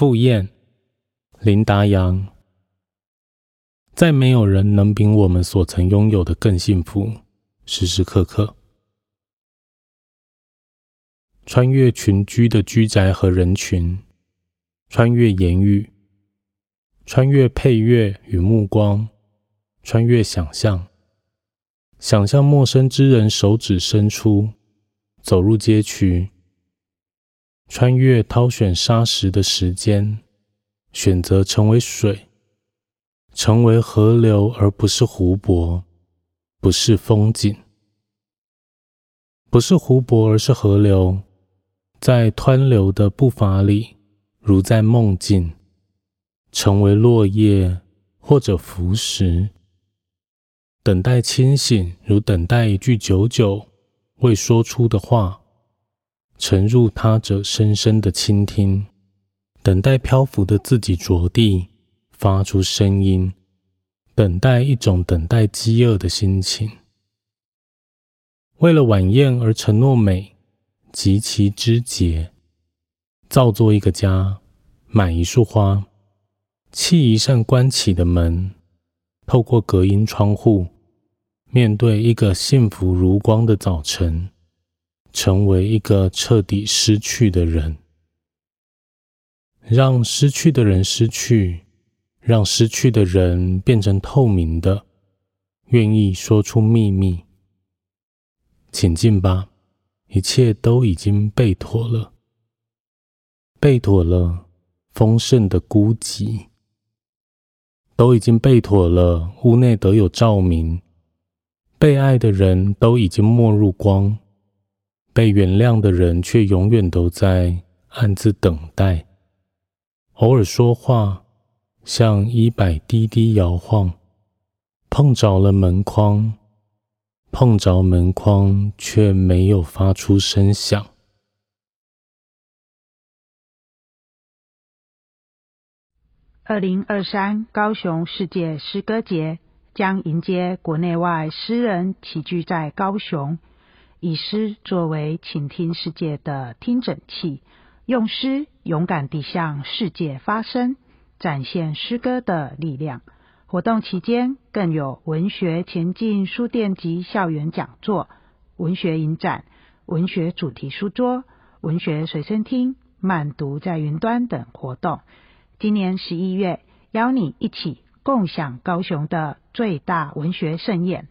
赴宴，林达阳。再没有人能比我们所曾拥有的更幸福，时时刻刻。穿越群居的居宅和人群，穿越言语，穿越配乐与目光，穿越想象，想象陌生之人手指伸出，走入街区。穿越挑选沙石的时间，选择成为水，成为河流而不是湖泊，不是风景，不是湖泊而是河流，在湍流的步伐里，如在梦境，成为落叶或者浮石，等待清醒，如等待一句久久未说出的话。沉入他者，深深的倾听，等待漂浮的自己着地，发出声音，等待一种等待饥饿的心情。为了晚宴而承诺美及其枝节，造作一个家，买一束花，砌一扇关起的门，透过隔音窗户，面对一个幸福如光的早晨。成为一个彻底失去的人，让失去的人失去，让失去的人变成透明的，愿意说出秘密。请进吧，一切都已经备妥了，备妥了丰盛的孤寂，都已经备妥了屋内得有照明，被爱的人都已经没入光。被原谅的人，却永远都在暗自等待。偶尔说话，像衣摆低低摇晃，碰着了门框，碰着门框，却没有发出声响。二零二三高雄世界诗歌节将迎接国内外诗人齐聚在高雄。以诗作为倾听世界的听诊器，用诗勇敢地向世界发声，展现诗歌的力量。活动期间更有文学前进书店及校园讲座、文学影展、文学主题书桌、文学随身听、慢读在云端等活动。今年十一月，邀你一起共享高雄的最大文学盛宴。